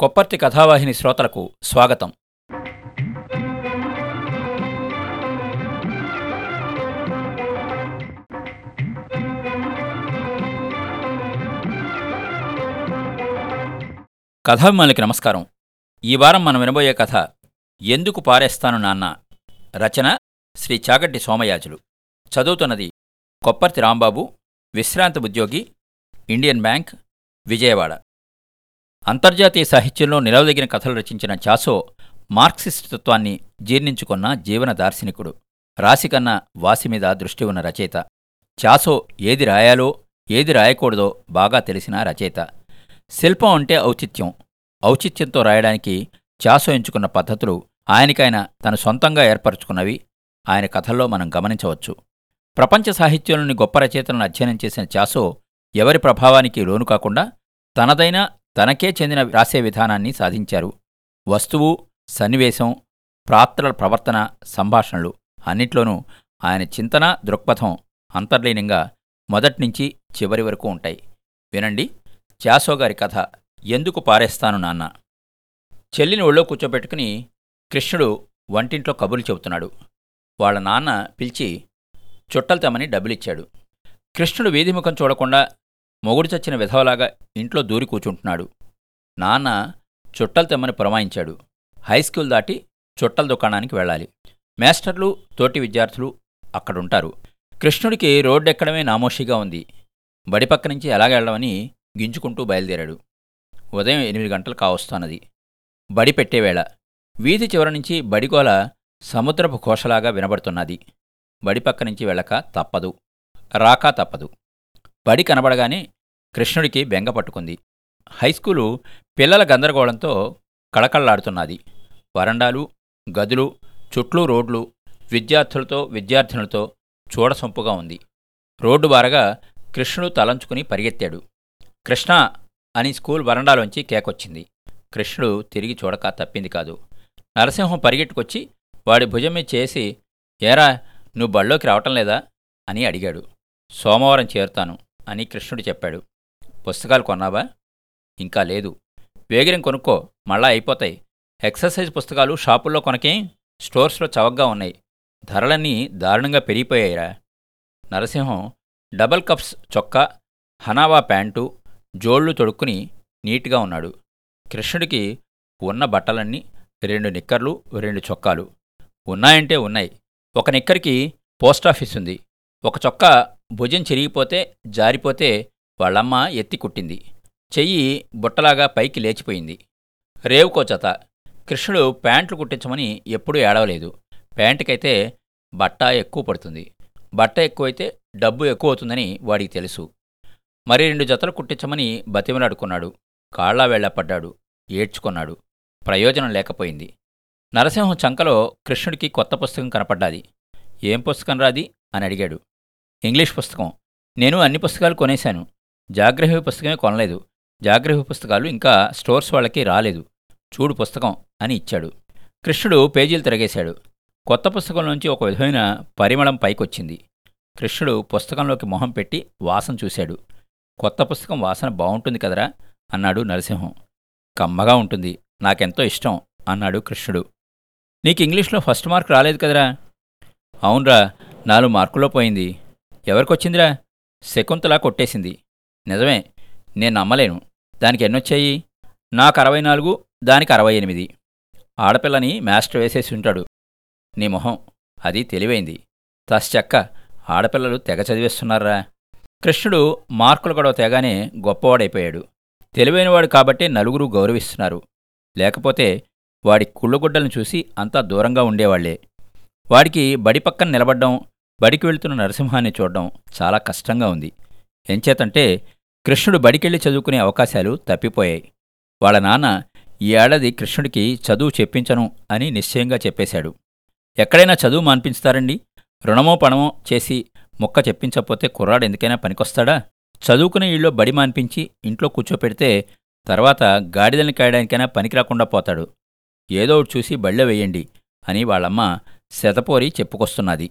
కొప్పర్తి కథావాహిని శ్రోతలకు స్వాగతం. కథాభిమానులకి నమస్కారం. ఈ వారం మనం వినబోయే కథ ఎందుకు పారేస్తాను నాన్న రచన శ్రీ చాగడ్డి సోమయాజులు. చదువుతున్నది కొప్పర్తి రాంబాబు విశ్రాంత ఉద్యోగి ఇండియన్ బ్యాంక్ విజయవాడ. అంతర్జాతీయ సాహిత్యంలో నిలవదగిన కథలు రచించిన చాసో మార్క్సిస్ట్ తత్వాన్ని జీర్ణించుకున్న జీవన దార్శనికుడు. రాశికన్న వాసి మీద దృష్టి ఉన్న రచయిత. చాసో ఏది రాయాలో ఏది రాయకూడదో బాగా తెలిసిన రచయిత. శిల్పం అంటే ఔచిత్యం. ఔచిత్యంతో రాయడానికి చాసో ఎంచుకున్న పద్ధతులు ఆయనకైన తన సొంతంగా ఏర్పరచుకున్నవి ఆయన కథల్లో మనం గమనించవచ్చు. ప్రపంచ సాహిత్యంలోని గొప్ప రచయితలను అధ్యయనం చేసిన చాసో ఎవరి ప్రభావానికి లోను కాకుండా తనదైన తనకే చెందిన రాసే విధానాన్ని సాధించారు. వస్తువు సన్నివేశం ప్రాత్రల ప్రవర్తన సంభాషణలు అన్నిట్లోనూ ఆయన చింతన దృక్పథం అంతర్లీనంగా మొదట్నుంచి చివరి వరకు ఉంటాయి. వినండి. చాసో గారి కథ ఎందుకు పారేస్తాను నాన్న? చెల్లిని ఒళ్ళో కూర్చోబెట్టుకుని కృష్ణుడు వంటింట్లో కబుర్లు చెబుతున్నాడు. వాళ్ళ నాన్న పిలిచి చుట్టలు తెమ్మని డబ్బులిచ్చాడు. కృష్ణుడు వీధిముఖం చూడకుండా మొగుడు చచ్చిన విధవలాగా ఇంట్లో దూరి కూర్చుంటున్నాడు. నాన్న చుట్టలు తెమ్మని పురమాయించాడు. హైస్కూల్ దాటి చుట్టల దుకాణానికి వెళ్ళాలి. మేస్టర్లు తోటి విద్యార్థులు అక్కడుంటారు. కృష్ణుడికి రోడ్డెక్కడమే నామోషిగా ఉంది. బడి పక్క నుంచి ఎలాగెళ్ళమని గింజుకుంటూ బయలుదేరాడు. ఉదయం ఎనిమిది గంటలు కావస్తున్నది బడి పెట్టేవేళ వీధి చివరి నుంచి బడిగోల సముద్రపు ఘోషలాగా వినబడుతున్నది. బడి పక్క నుంచి వెళ్ళక తప్పదు. రాకా తప్పదు. బడి కనబడగానే కృష్ణుడికి బెంగ పట్టుకుంది. హైస్కూలు పిల్లల గందరగోళంతో కళకళలాడుతున్నది. వరండాలు గదులు చుట్లు రోడ్లు విద్యార్థులతో విద్యార్థినులతో చూడసొంపుగా ఉంది. రోడ్డు బారగా కృష్ణుడు తలంచుకుని పరిగెత్తాడు. కృష్ణ అని స్కూల్ వరండాలోంచి కేకొచ్చింది. కృష్ణుడు తిరిగి చూడక తప్పింది కాదు. నరసింహం పరిగెట్టుకొచ్చి వాడి భుజం మీద చేసి ఏరా నువ్వు బళ్ళోకి రావటం లేదా? అని అడిగాడు. సోమవారం చేరుతాను. అని కృష్ణుడు చెప్పాడు. పుస్తకాలు కొన్నావా? ఇంకా లేదు. వేగిరం కొనుక్కో మళ్ళా అయిపోతాయి. ఎక్సర్సైజ్ పుస్తకాలు షాపుల్లో కొనకేం స్టోర్స్లో చవకగా ఉన్నాయి. ధరలన్నీ దారుణంగా పెరిగిపోయాయిరా. నరసింహం డబల్ కప్స్ చొక్కా హనావా ప్యాంటు జోళ్ళు తొడుక్కుని నీట్గా ఉన్నాడు. కృష్ణుడికి ఉన్న బట్టలన్నీ రెండు నిక్కర్లు రెండు చొక్కాలు. ఉన్నాయంటే ఉన్నాయి. ఒక నిక్కర్కి పోస్టాఫీస్ ఉంది ఒక చొక్కా భుజం చెరిగిపోతే జారిపోతే వాళ్ళమ్మ ఎత్తి కుట్టింది. చెయ్యి బుట్టలాగా పైకి లేచిపోయింది. రేవుకో జత. కృష్ణుడు ప్యాంట్లు కుట్టించమని ఎప్పుడూ ఏడవలేదు. ప్యాంటుకైతే బట్ట ఎక్కువ పడుతుంది. బట్ట ఎక్కువైతే డబ్బు ఎక్కువ అవుతుందని వాడికి తెలుసు. మరి రెండు జతలు కుట్టించమని బతిమలాడుకున్నాడు. కాళ్ళా వెళ్ళపడ్డాడు ఏడ్చుకున్నాడు. ప్రయోజనం లేకపోయింది. నరసింహం చంకలో కృష్ణుడికి కొత్త పుస్తకం కనపడ్డాది. ఏం పుస్తకం రాది? అని అడిగాడు. ఇంగ్లీష్ పుస్తకం. నేను అన్ని పుస్తకాలు కొనేశాను. జాగ్రఫీ పుస్తకమే కొనలేదు. జాగ్రఫీ పుస్తకాలు ఇంకా స్టోర్స్ వాళ్ళకి రాలేదు. చూడు పుస్తకం అని ఇచ్చాడు. కృష్ణుడు పేజీలు తిరగేశాడు. కొత్త పుస్తకంలోంచి ఒక విధమైన పరిమళం పైకొచ్చింది. కృష్ణుడు పుస్తకంలోకి మొహం పెట్టి వాసన చూశాడు. కొత్త పుస్తకం వాసన బాగుంటుంది కదరా? అన్నాడు నరసింహం. కమ్మగా ఉంటుంది. నాకెంతో ఇష్టం అన్నాడు కృష్ణుడు. నీకు ఇంగ్లీష్లో ఫస్ట్ మార్క్ రాలేదు కదరా? అవునరా. నాలుగు మార్కుల్లో పోయింది. ఎవరికొచ్చిందిరా? శకుంతలా కొట్టేసింది. నిజమే నేను నమ్మలేను. దానికి ఎన్నొచ్చాయి? నాకు అరవై నాలుగు దానికి అరవై ఎనిమిది. ఆడపిల్లని మాస్టర్ వేసేసి ఉంటాడు. నీ మొహం అది తెలివైంది. తశ్చక్క ఆడపిల్లలు తెగ చదివేస్తున్నారా? కృష్ణుడు మార్కులు గొడవ తెగానే గొప్పవాడైపోయాడు. తెలివైనవాడు కాబట్టే నలుగురు గౌరవిస్తున్నారు. లేకపోతే వాడి కుళ్ళుగుడ్డలను చూసి అంతా దూరంగా ఉండేవాళ్ళే. వాడికి బడి పక్కన నిలబడ్డం బడికి వెళుతున్న నరసింహాన్ని చూడడం చాలా కష్టంగా ఉంది. ఎంచేతంటే కృష్ణుడు బడికెళ్ళి చదువుకునే అవకాశాలు తప్పిపోయాయి. వాళ్ళ నాన్న ఈ ఏడాది కృష్ణుడికి చదువు చెప్పించను అని నిశ్చయంగా చెప్పేశాడు. ఎక్కడైనా చదువు మాన్పించుతారండి? రుణమో పణమో చేసి మొక్క చెప్పించకపోతే కుర్రాడు ఎందుకైనా పనికొస్తాడా? చదువుకునే ఇళ్ళో బడి మాన్పించి ఇంట్లో కూర్చోపెడితే తర్వాత గాడిదల్ని కాయడానికైనా పనికిరాకుండా పోతాడు. ఏదో ఒకటి చూసి బళ్ళో వేయండి అని వాళ్ళమ్మ శతపోరి చెప్పుకొస్తున్నది.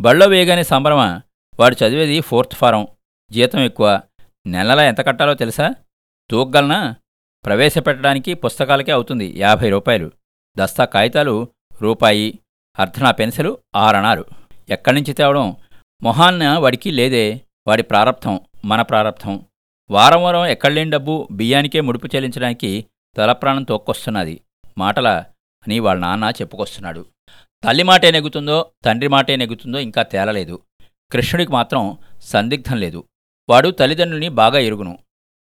బళ్ళో వేయగానే సంబరమ వాడు చదివేది ఫోర్త్ ఫారం. జీతం ఎక్కువ. నెలలా ఎంత కట్టాలో తెలుసా? తూగ్గలనా? ప్రవేశపెట్టడానికి పుస్తకాలకే అవుతుంది యాభై రూపాయలు. దస్తా కాగితాలు రూపాయి అర్ధనా పెన్సిలు ఆరణాలు. ఎక్కడి నుంచి తేవడం? మొహాన్న వాడికి లేదే. వాడి ప్రారంధం మన ప్రారబ్ధం వారం వారం ఎక్కడలేని డబ్బు బియ్యానికే ముడుపు చెల్లించడానికి తలప్రాణం తోక్కొస్తున్నది. మాటల అని వాళ్ళ నాన్న చెప్పుకొస్తున్నాడు. తల్లి మాటే నెగుతుందో తండ్రి మాటే నెగుతుందో ఇంకా తేలలేదు. కృష్ణుడికి మాత్రం సందిగ్ధం లేదు. వాడు తల్లిదండ్రుల్ని బాగా ఎరుగును.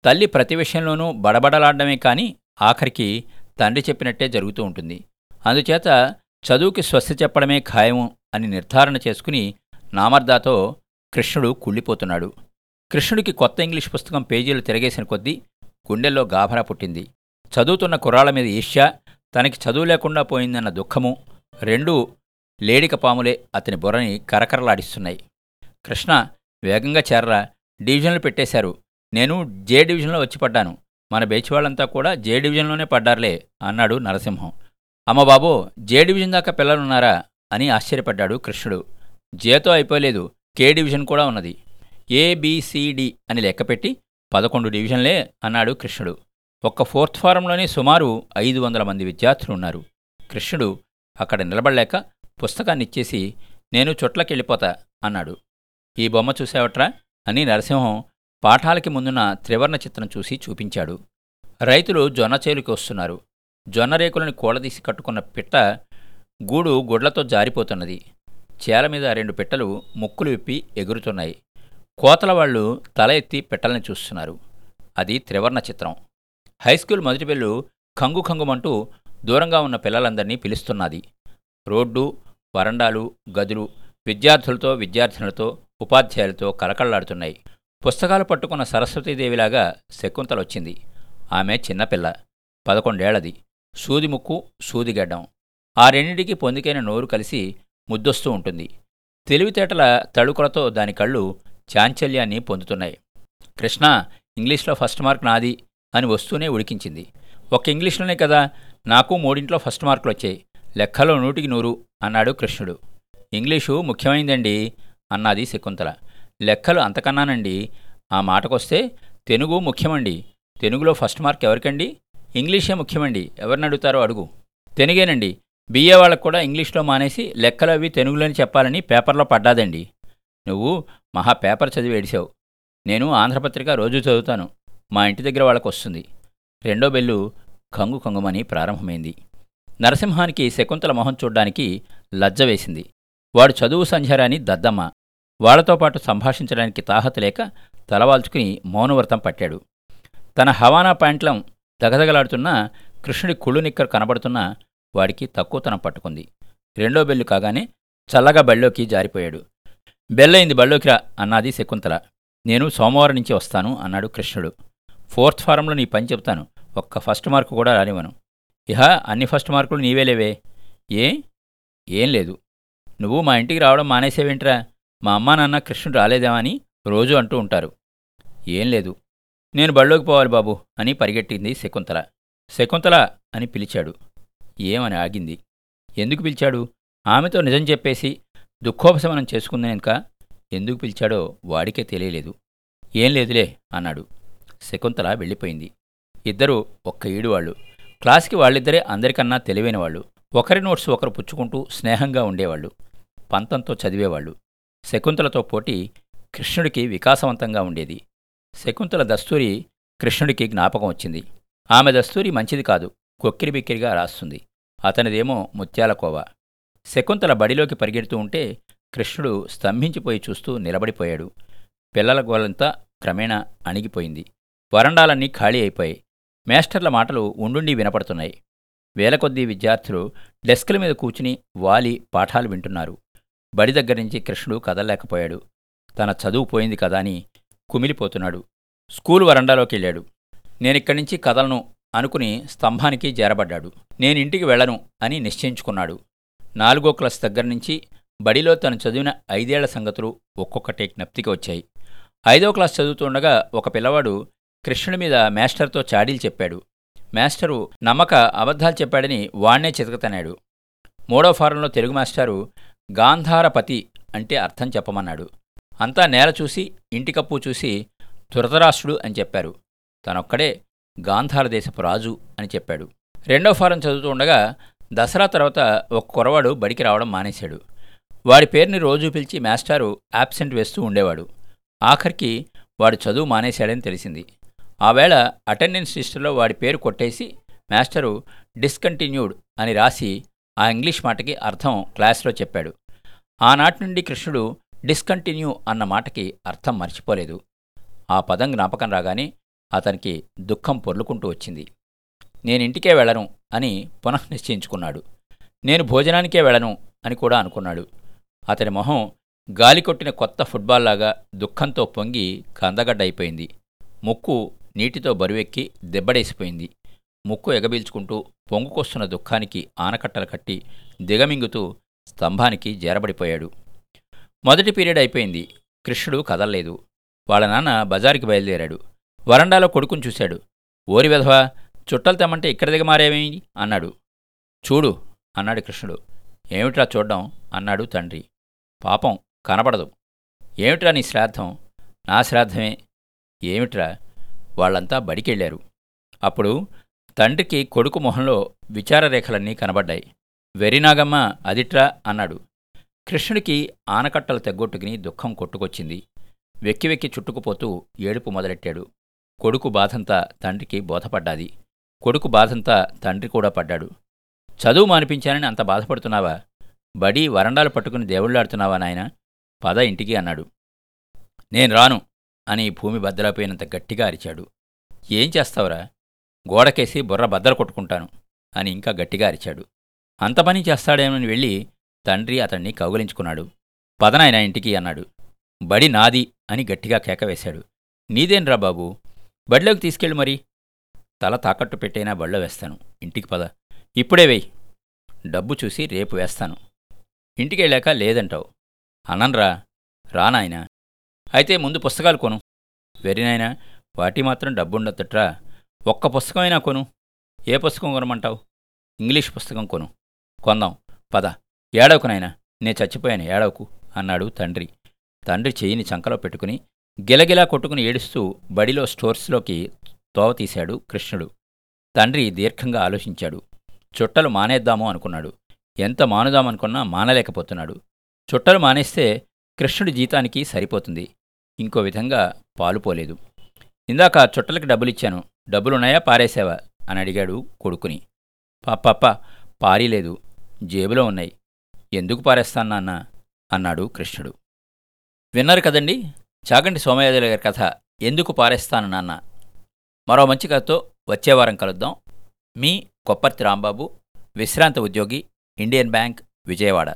తల్లి ప్రతి విషయంలోనూ బడబడలాడమే కాని ఆఖరికి తండ్రి చెప్పినట్టే జరుగుతూ ఉంటుంది. అందుచేత చదువుకి స్వస్తి చెప్పడమే ఖాయము అని నిర్ధారణ చేసుకుని నామర్దాతో కృష్ణుడు కుళ్ళిపోతున్నాడు. కృష్ణుడికి కొత్త ఇంగ్లీష్ పుస్తకం పేజీలు తిరగేసిన కొద్దీ గుండెల్లో గాభరా పుట్టింది. చదువుతున్న కుర్రాళ్ళ మీద ఈర్ష్య తనకి చదువు లేకుండా పోయిందన్న దుఃఖము రెండూ లేడిక పాములే అతని బుర్రని కరకరలాడిస్తున్నాయి. కృష్ణ వేగంగా చేరరా డివిజన్లు పెట్టేశారు. నేను జే డివిజన్లో వచ్చి పడ్డాను. మన బేచ్ వాళ్ళంతా కూడా జే డివిజన్లోనే పడ్డారులే అన్నాడు నరసింహం. అమ్మ బాబో జే డివిజన్ దాకా పిల్లలున్నారా అని ఆశ్చర్యపడ్డాడు కృష్ణుడు. జేతో అయిపోలేదు కే డివిజన్ కూడా ఉన్నది. ఏబిసిడి అని లెక్కపెట్టి పదకొండు డివిజన్లే అన్నాడు కృష్ణుడు. ఒక్క ఫోర్త్ ఫారంలోనే సుమారు ఐదు వందల మంది విద్యార్థులు ఉన్నారు. కృష్ణుడు అక్కడ నిలబడలేక పుస్తకాన్ని ఇచ్చేసి నేను చుట్లకెళ్ళిపోతా అన్నాడు. ఈ బొమ్మ చూసావట్రా? అని నరసింహం పాఠాలకి ముందున్న త్రివర్ణ చిత్రం చూసి చూపించాడు. రైతులు జొన్న చేలుకి వస్తున్నారు. జొన్న రేకులను కూలదీసి కట్టుకున్న పిట్ట గూడు గుడ్లతో జారిపోతున్నది. చేల మీద రెండు పిట్టలు ముక్కులు విప్పి ఎగురుతున్నాయి. కోతల వాళ్ళు తల ఎత్తి పిట్టల్ని చూస్తున్నారు. అది త్రివర్ణ చిత్రం. హైస్కూల్ మొదటి బెల్లు కంగు కంగుమంటూ దూరంగా ఉన్న పిల్లలందరినీ పిలుస్తున్నది. రోడ్డు వరండాలు గదులు విద్యార్థులతో విద్యార్థినులతో ఉపాధ్యాయులతో కలకళ్ళాడుతున్నాయి పుస్తకాలు పట్టుకున్న సరస్వతీదేవిలాగా శకుంతలొచ్చింది. ఆమె చిన్నపిల్ల. పదకొండేళ్ళది. సూది ముక్కు సూదిగడ్డం ఆ రెండింటికి పొందికైన నోరు కలిసి ముద్దొస్తూ ఉంటుంది. తెలివితేటల తడుకులతో దాని కళ్ళు చాంచల్యాన్ని పొందుతున్నాయి. కృష్ణ ఇంగ్లీష్లో ఫస్ట్ మార్క్ నాది అని వస్తూనే ఉడికించింది. ఒక ఇంగ్లీష్లోనే కదా నాకు మూడింట్లో ఫస్ట్ మార్కులు వచ్చాయి. లెక్కలో నూటికి నూరు అన్నాడు కృష్ణుడు. ఇంగ్లీషు ముఖ్యమైందండి అన్నది శకుంతల. లెక్కలు అంతకన్నానండి. ఆ మాటకొస్తే తెలుగు ముఖ్యమండి. తెలుగులో ఫస్ట్ మార్క్ ఎవరికండి? ఇంగ్లీషే ముఖ్యమండి. ఎవరిని అడుగుతారో అడుగు. తెనుగేనండి బిఏ వాళ్ళకు కూడా ఇంగ్లీష్లో మానేసి లెక్కలు అవి తెలుగులోని చెప్పాలని పేపర్లో పడ్డాదండి. నువ్వు మహా పేపర్ చదివి ఏడిసావు. నేను ఆంధ్రపత్రిక రోజు చదువుతాను. మా ఇంటి దగ్గర వాళ్ళకు వస్తుంది రెండో బెల్లు కంగు కంగుమని ప్రారంభమైంది. నరసింహానికి శకుంతల మొహం చూడ్డానికి లజ్జ వేసింది. వాడు చదువు సంధ్యారాని దద్దమ్మ. వాళ్ళతో పాటు సంభాషించడానికి తాహత లేక తలవాల్చుకుని మౌనవ్రతం పట్టాడు. తన హవానా పాయింట్లం దగదగలాడుతున్న కృష్ణుడి కుళ్ళు నిక్కరు కనబడుతున్నా వాడికి తక్కువతనం పట్టుకుంది. రెండో బెల్లు కాగానే చల్లగా బళ్ళోకి జారిపోయాడు. బెల్లయింది బళ్ళోకి రా అన్నది శకుంతల. నేను సోమవారం నుంచి వస్తాను అన్నాడు కృష్ణుడు. ఫోర్త్ ఫారంలో నీ పని చెప్తాను ఒక్క ఫస్ట్ మార్కు కూడా రానివ్వను. ఇహ అన్ని ఫస్ట్ మార్కులు నీవేలేవే ఏ? ఏం లేదు. నువ్వు మా ఇంటికి రావడం మానేసేవేంట్రా? మా అమ్మా నాన్న కృష్ణుడు రాలేదేమని రోజు అంటూ ఉంటారు. ఏం లేదు. నేను బళ్ళోకి పోవాలి బాబు అని పరిగెట్టింది శకుంతల. శకుంతల అని పిలిచాడు. ఏమని ఆగింది. ఎందుకు పిలిచాడు? ఆమెతో నిజం చెప్పేసి దుఃఖోపశమనం చేసుకుందనక ఎందుకు పిలిచాడో వాడికే తెలియలేదు. ఏం లేదులే అన్నాడు. శకుంతల వెళ్ళిపోయింది. ఇద్దరూ ఒక్క ఈడువాళ్ళు. క్లాస్కి వాళ్ళిద్దరే అందరికన్నా తెలివైన వాళ్ళు ఒకరి నోట్స్ ఒకరు పుచ్చుకుంటూ స్నేహంగా ఉండేవాళ్ళు. పంతంతో చదివేవాళ్ళు. శకుంతలతో పోటీ కృష్ణుడికి వికాసవంతంగా ఉండేది. శకుంతల దస్తూరి కృష్ణుడికి జ్ఞాపకం వచ్చింది. ఆమె దస్తూరి మంచిది కాదు కొక్కిరి బిక్కిరిగా రాస్తుంది. అతనిదేమో ముత్యాలకోవ శకుంతల బడిలోకి పరిగెడుతూ ఉంటే కృష్ణుడు స్తంభించిపోయి చూస్తూ నిలబడిపోయాడు. పిల్లల గోలంతా క్రమేణా అణిగిపోయింది. వరండాలన్నీ ఖాళీ అయిపోయాయి. మేస్టర్ల మాటలు ఉండుండి వినపడుతున్నాయి. వేల కొద్దీ విద్యార్థులు డెస్కుల మీద కూర్చుని వాలి పాఠాలు వింటున్నారు. బడి దగ్గర నుంచి కృష్ణుడు కదలలేకపోయాడు. తన చదువు పోయింది కదా అని కుమిలిపోతున్నాడు. స్కూలు వరండాలోకి వెళ్ళాడు. నేనిక్కడి నుంచి కదలను అనుకుని స్తంభానికి చేరబడ్డాడు నేనింటికి వెళ్ళను అని నిశ్చయించుకున్నాడు. నాలుగో క్లాస్ దగ్గర నుంచి బడిలో తను చదివిన ఐదేళ్ళ సంగతులు ఒక్కొక్కటే జ్ఞప్తికి వచ్చాయి. ఐదో క్లాస్ చదువుతుండగా ఒక పిల్లవాడు కృష్ణుడి మీద మాస్టర్తో చాడీలు చెప్పాడు. మాస్టరు నమ్మక అబద్ధాలు చెప్పాడని వాణ్ణే చితకతనాడు మూడో ఫారంలో తెలుగు మాస్టారు గాంధారపతి అంటే అర్థం చెప్పమన్నాడు. అంతా నేల చూసి ఇంటికప్పు చూసి ధృతరాష్ట్రుడు అని చెప్పారు. తనొక్కడే గాంధార దేశపు రాజు అని చెప్పాడు. రెండో ఫారం చదువుతూ ఉండగా దసరా తర్వాత ఒక కురవాడు బడికి రావడం మానేశాడు. వాడి పేరుని రోజు పిలిచి మాస్టారు యాబ్సెంట్ వేస్తూ ఉండేవాడు. ఆఖరికి వాడు చదువు మానేశాడని తెలిసింది. ఆవేళ అటెండెన్స్ లిస్టులో వాడి పేరు కొట్టేసి మాస్టరు డిస్కంటిన్యూడ్ అని రాసి ఆ ఇంగ్లీష్ మాటకి అర్థం క్లాస్లో చెప్పాడు. ఆనాటి నుండి కృష్ణుడు డిస్కంటిన్యూ అన్న మాటకి అర్థం మర్చిపోలేదు. ఆ పదం జ్ఞాపకం రాగానే అతనికి దుఃఖం పొర్లుకుంటూ వచ్చింది. నేనింటికే వెళ్ళను అని పునః నిశ్చయించుకున్నాడు. నేను భోజనానికే వెళ్ళను అని కూడా అనుకున్నాడు. అతని మొహం గాలి కొట్టిన కొత్త ఫుట్బాల్లాగా దుఃఖంతో పొంగి కందగడ్డైపోయింది. ముక్కు నీటితో బరువెక్కి దెబ్బడేసిపోయింది ముక్కు ఎగబీల్చుకుంటూ పొంగుకొస్తున్న దుఃఖానికి ఆనకట్టలు కట్టి దిగమింగుతూ స్తంభానికి జేరబడిపోయాడు. మొదటి పీరియడ్ అయిపోయింది. కృష్ణుడు కదల్లేదు. వాళ్ళ నాన్న బజారుకి బయలుదేరాడు. వరండాలో కొడుకుని చూశాడు. ఓరి వెధవా చుట్టలు తెమ్మంటే ఇక్కడ దిగమారేమేమి అన్నాడు. చూడు అన్నాడు కృష్ణుడు. ఏమిట్రా చూడ్డం? అన్నాడు తండ్రి. పాపం కనబడదు. ఏమిట్రా నీ శ్రాద్ధం? నా శ్రాద్ధమే. ఏమిట్రా? వాళ్ళంతా బడికెళ్ళారు. అప్పుడు తండ్రికి కొడుకు మొహంలో విచారరేఖలన్నీ కనబడ్డాయి. వెరినాగమ్మ అదిట్రా అన్నాడు. కృష్ణుడికి ఆనకట్టలు తెగ్గొట్టుకుని దుఃఖం కొట్టుకొచ్చింది. వెక్కి వెక్కి చుట్టుకుపోతూ ఏడుపు మొదలెట్టాడు. కొడుకు బాధంతా తండ్రికి బోధపడ్డాది. కొడుకు బాధంతా తండ్రి కూడా పడ్డాడు. చదువు మానిపించానని అంత బాధపడుతున్నావా? బడి వరండాలు పట్టుకుని దేవుళ్ళాడుతున్నావా నాయన? పద ఇంటికి అన్నాడు. నేను రాను. అని భూమి బద్దలపోయినంత గట్టిగా అరిచాడు. ఏం చేస్తావురా? గోడకేసి బుర్ర బద్దలు కొట్టుకుంటాను అని ఇంకా గట్టిగా అరిచాడు. అంత పని చేస్తాడేమని వెళ్ళి తండ్రి అతన్ని కౌగలించుకున్నాడు. పదనాయన ఇంటికి అన్నాడు. బడి నాది అని గట్టిగా కేక వేశాడు. నీదేన్రా బాబు? బడిలోకి తీసుకెళ్ళు మరి. తల తాకట్టు పెట్టైనా బడిలో వేస్తాను. ఇంటికి పద. ఇప్పుడే వేయి. డబ్బు చూసి రేపు వేస్తాను. ఇంటికెళ్ళాక లేదంటావు. అనన్రా రానాయనా అయితే ముందు పుస్తకాలు కొను. వెరినాయనా వాటి మాత్రం డబ్బుండొద్దట్రా. ఒక్క పుస్తకమైనా కొను. ఏ పుస్తకం కొనమంటావు? ఇంగ్లీష్ పుస్తకం కొను. కొందాం. పద. ఏడవకు నాయనా. నే చచ్చిపోయాను. ఏడవకు అన్నాడు తండ్రి. తండ్రి చెయ్యిని చంకలో పెట్టుకుని గిలగిలా కొట్టుకుని ఏడుస్తూ బడిలో స్టోర్స్లోకి తోవ తీశాడు కృష్ణుడు. తండ్రి దీర్ఘంగా ఆలోచించాడు. చుట్టలు మానేద్దాము అనుకున్నాడు. ఎంత మానుదామనుకున్నా మానలేకపోతున్నాడు. చుట్టలు మానేస్తే కృష్ణుడి జీతానికి సరిపోతుంది. ఇంకో విధంగా పాలుపోలేదు ఇందాక చుట్టలకి డబ్బులిచ్చాను. డబ్బులున్నాయా పారేసావా? అని అడిగాడు కొడుకుని. పాపప్ప పారీలేదు. జేబులో ఉన్నాయి. ఎందుకు పారేస్తాను నాన్న? అన్నాడు కృష్ణుడు. విన్నారు కదండి? చాగంటి సోమయాజుల గారి కథ. ఎందుకు పారేస్తాను నాన్న? మరో మంచి కథతో వచ్చే వారం కలుద్దాం. మీ కొప్పర్తి రాంబాబు విశ్రాంత ఉద్యోగి ఇండియన్ బ్యాంక్ విజయవాడ.